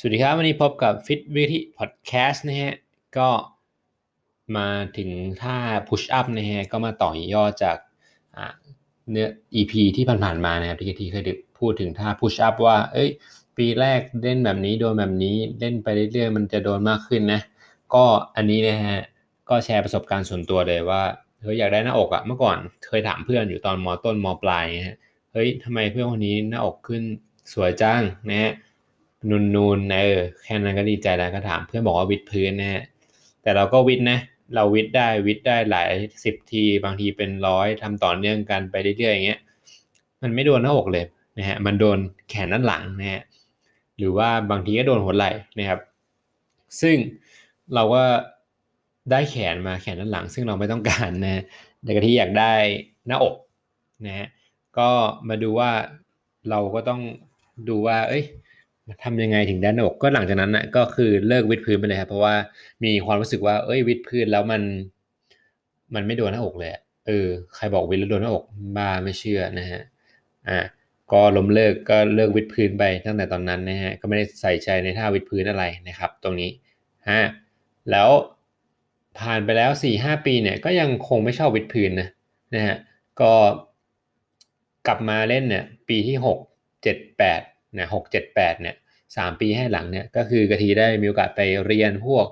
สวัสดีครับ วันนี้พบกับ Fit วิธีพอดแคสต์นะฮะ ก็มาถึงท่า push up นะฮะ ก็มาต่อยอดจากเนื้อ EP ที่ผ่านๆมานะครับที่ที่เคยพูดถึงท่า push up ว่า เอ้ย ปีแรกเล่นแบบนี้ โดนแบบนี้ เล่นไปเรื่อยๆ มันจะโดนมากขึ้นนะ ก็อันนี้นะฮะ ก็แชร์ประสบการณ์ส่วนตัวเลยว่า เฮ้ย อยากได้หน้าอกอะเมื่อก่อนเคยถามเพื่อนอยู่ตอนมต้นมปลายฮะ เฮ้ยทำไมเพื่อนคนนี้หน้าอกขึ้นสวยจังนะฮะ นูนนูนเออแค่นั้นก็ดีใจแล้วก็ถามเพื่อนบอกว่าวิดพื้นนะฮะแต่เราก็วิดนะ เราวิดได้วิดได้หลายสิบทีบางทีเป็นร้อยทำต่อเนื่องกันไปเรื่อยๆอย่างเงี้ยมันไม่โดนหน้าอกเลยนะฮะมันโดนแขนด้านหลังนะฮะหรือว่าบางทีก็โดนหัวไหล่นะครับ ซึ่งเราก็ได้แขนมาแขนด้านหลัง ซึ่งเราไม่ต้องการนะแต่กะที่อยากได้หน้าอกนะฮะก็มาดูว่าเราก็ต้องดูว่า เอ้ย ทำยังไงถึงได้หน้าอกก็หลังจากนั้นนะก็คือเลิกวิดพื้นไปเลยครับเพราะว่ามีความรู้สึกว่า เอ้ยวิดพื้นแล้วมัน มันไม่โดนหน้าอกเลยเออใครบอกวิดแล้วโดนหน้าอกบ้าไม่เชื่อนะฮะอ่าก็ล้มเลิกก็เลิกวิดพื้นไปตั้งแต่ตอนนั้นนะฮะก็ไม่ได้ใส่ใจในท่าวิดพื้นอะไรนะครับ ตรงนี้ฮะแล้วผ่านไปแล้ว4ี่ห้าปีเนี่ยก็ยังคงไม่ชอบวิดพื้นนะนะฮะก็กลับมาเล่นเนี่ยปีที่ 6 7 8 นะหกเจ็ดแปดเนี่ยสามปีให้หลังเนี่ยก็คือกะทีได้มีโอกาสไปเรียนพวก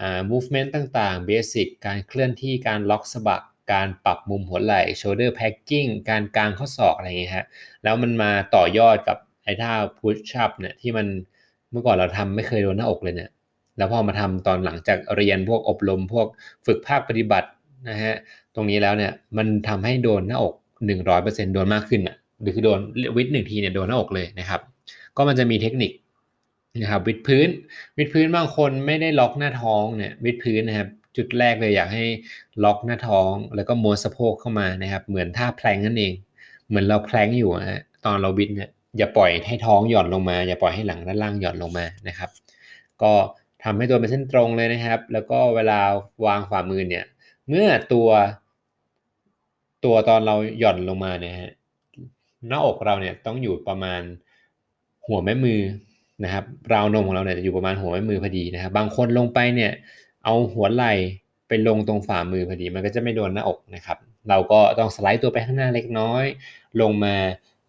อ่า movement ต่างๆ basic การเคลื่อนที่การล็อกสะบักการปรับมุมหัวไหล่ shoulder packing การกางข้อศอกอะไรอย่างเงี้ยฮะแล้วมันมาต่อยอดกับไอ้ท่า push up เนี่ยที่มันเมื่อก่อนเราทำไม่เคยโดนหน้าอกเลยเนี่ยแล้วพอมาทำตอนหลังจากเรียนพวกอบรมพวกฝึกภาคปฏิบัตินะฮะตรงนี้แล้วเนี่ยมันทำให้โดนหน้าอก 100%โดนมากขึ้นอะหรือคือโดนวิดหนึ่งทีเนี่ยโดนหน้าอกเลยนะครับ ก็มันจะมีเทคนิคนะครับวิดพื้นวิดพื้นบางคนไม่ได้ล็อกหน้าท้องเนี่ยวิดพื้นนะครับจุดแรกเลยอยากให้ล็อกหน้าท้อง แล้วก็ม้วนสะโพกเข้ามานะครับ เหมือนท่าแพลงนั่นเอง เหมือนเราแพลงอยู่นะตอนเราวิดเนี่ยอย่าปล่อยให้ท้องหย่อนลงมา อย่าปล่อยให้หลังด้านล่างหย่อนลงมานะครับ ก็ทำให้ตัวเป็นเส้นตรงเลยนะครับ แล้วก็เวลาวางฝ่ามือเนี่ย เมื่อตัวตัวตอนเราหย่อนลงมาเนี่ยหน้าอกเราเนี่ยต้องอยู่ประมาณ หัวแม่มือนะครับราวนมของเราเนี่ยจะอยู่ประมาณหัวแม่มือพอดีนะครับ บางคนลงไปเนี่ย เอาหัวไหล่ไปลงตรงฝ่ามือพอดี มันก็จะไม่โดนหน้าอกนะครับ เราก็ต้องสไลด์ตัวไปข้างหน้าเล็กน้อย ลงมา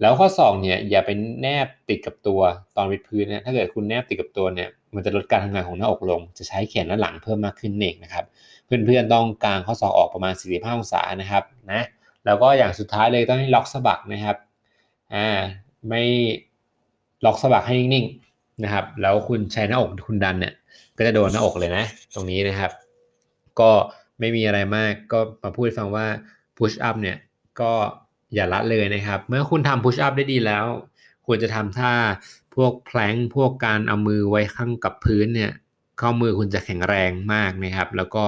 แล้วข้อศอกเนี่ยอย่าไปแนบติดกับตัวตอนวิดพื้นนะถ้าเกิดคุณแนบติดกับตัวเนี่ยมันจะลดการทำงานของหน้าอกลง จะใช้แขนและหลังเพิ่มมากขึ้นเองนะครับ เพื่อนๆต้องกางข้อศอกออกประมาณ 45 องศานะครับนะแล้วก็อย่างสุดท้ายเลยต้องให้ล็อกสะบักนะครับอ่าไม่ ล็อกสะบักให้นิ่งๆนะครับ แล้วคุณใช้หน้าอกคุณดันเนี่ย ก็จะโดนหน้าอกเลยนะ ตรงนี้นะครับ ก็ไม่มีอะไรมากก็มาพูดฟังว่า push up เนี่ยก็อย่าละเลยนะครับ เมื่อคุณทำ push up ได้ดีแล้ว ควรจะทำท่าพวกแพลงพวกการเอามือไว้ข้างกับพื้นเนี่ยข้อมือคุณจะแข็งแรงมากนะครับ แล้วก็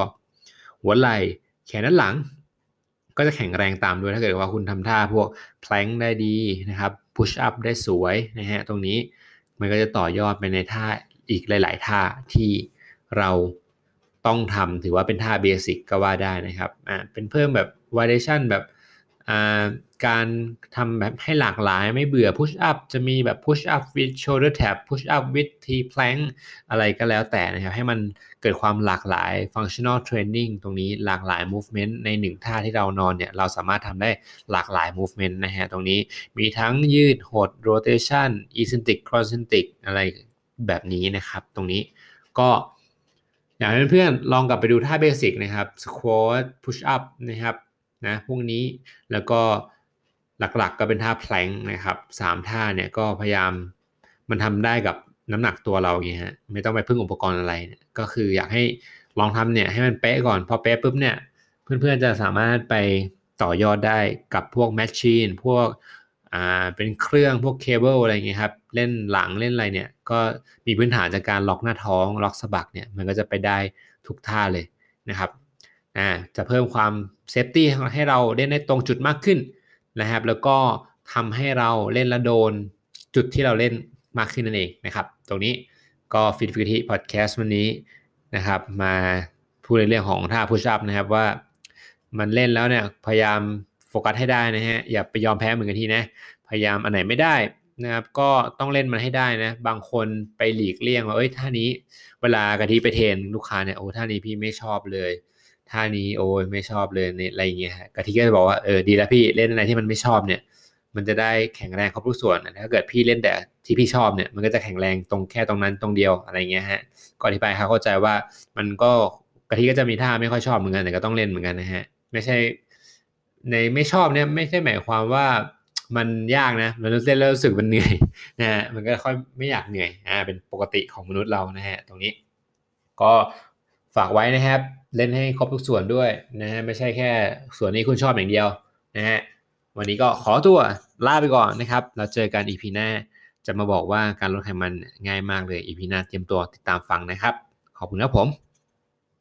หัวไหล่แขนด้านหลัง ก็จะแข็งแรงตามด้วยถ้าเกิดว่าคุณทำท่าพวกแพลงได้ดีนะครับ พุชอัพได้สวยนะฮะตรงนี้มันก็จะต่อยอดไปในท่าอีกหลาย ๆ ท่าที่เราต้องทำถือว่าเป็นท่าเบสิกก็ว่าได้นะครับอ่าเป็นเพิ่มแบบวาเดชันแบบ การทำแบบให้หลากหลายไม่เบื่อ push up จะมีแบบ push up with shoulder tap push up with T plank อะไรก็แล้วแต่นะครับ ให้มันเกิดความหลากหลาย functional training ตรงนี้หลากหลาย movement ในหนึ่งท่าที่เรานอนเนี่ย เราสามารถทำได้หลากหลาย movement นะฮะ ตรงนี้มีทั้งยืดหด rotation eccentric concentric อะไรแบบนี้นะครับ ตรงนี้ก็อยากให้เพื่อนๆลองกลับไปดูท่าเบสิกนะครับ squat push up นะครับ นะพวกนี้แล้วก็หลักๆกก็เป็นท่าแพลงนะครับสามท่าเนี่ยก็พยายามมันทำได้กับน้ำหนักตัวเราอย่างเงี้ยไม่ต้องไปพึ่งอุปกรณ์อะไร ก็คืออยากให้ลองทำเนี่ยให้มันเป๊ะก่อน พอเป๊ะปุ๊บเนี่ยเพื่อนๆจะสามารถไปต่อยอดได้กับพวก machine พวกอ่าเป็นเครื่องพวกเคเบิลอะไรเงี้ยครับเล่นหลังเล่นอะไรเนี่ยก็มีพื้นฐานจากการล็อกหน้าท้องล็อกสะบักเนี่ยมันก็จะไปได้ทุกท่าเลยนะครับ อ่าจะเพิ่มความ safety ให้เราเล่นได้ตรงจุดมากขึ้นนะครับ แล้วก็ทำให้เราเล่นและโดนจุดที่เราเล่นมากขึ้นนั่นเองนะครับ ตรงนี้ก็ Fit with Kathi podcast วันนี้นะครับ มาพูดในเรื่องของท่าพุชอัพนะครับว่ามันเล่นแล้วเนี่ยพยายามโฟกัสให้ได้นะฮะอย่าไปยอมแพ้เหมือนกันทีนะพยายามอันไหนไม่ได้นะครับก็ต้องเล่นมันให้ได้นะ บางคนไปหลีกเลี่ยงว่าเอ้ยท่านี้เวลากะทิไปเทนลูกค้าเนี่ยโอ้ท่านี้พี่ไม่ชอบเลย ท่านี้โอ้ยไม่ชอบเลยเนี่ยอะไรอย่างเงี้ยฮะกะทิก็จะบอกว่าเออดีแล้วพี่เล่นอะไรที่มันไม่ชอบเนี่ย มันจะได้แข็งแรงครบทุกส่วนถ้าเกิดพี่เล่นแต่ที่พี่ชอบเนี่ยมันก็จะแข็งแรงตรงแค่ตรงนั้นตรงเดียวอะไรเงี้ยฮะก็อธิบายเขาเข้าใจว่ามันก็กะทิก็จะมีท่าไม่ค่อยชอบเหมือนกันแต่ก็ต้องเล่นเหมือนกันนะฮะไม่ใช่ ในไม่ชอบเนี่ยไม่ใช่หมายความว่ามันยากนะมันเล่นแล้วรู้สึกมันเหนื่อยนะฮะมันก็ค่อยไม่อยากเหนื่อยอ่าเป็นปกติของมนุษย์เรานะฮะตรงนี้ ก็ฝากไว้นะครับ เล่นให้ครบทุกส่วนด้วยนะฮะไม่ใช่แค่ส่วนนี้คุณชอบอย่างเดียวนะฮะวันนี้ก็ขอตัวลาไปก่อนนะครับ เราเจอกันอีพีหน้าจะมาบอกว่าการลดไขมันง่ายมากเลยอีพีหน้าเตรียมตัวติดตามฟังนะครับ ขอบคุณครับผม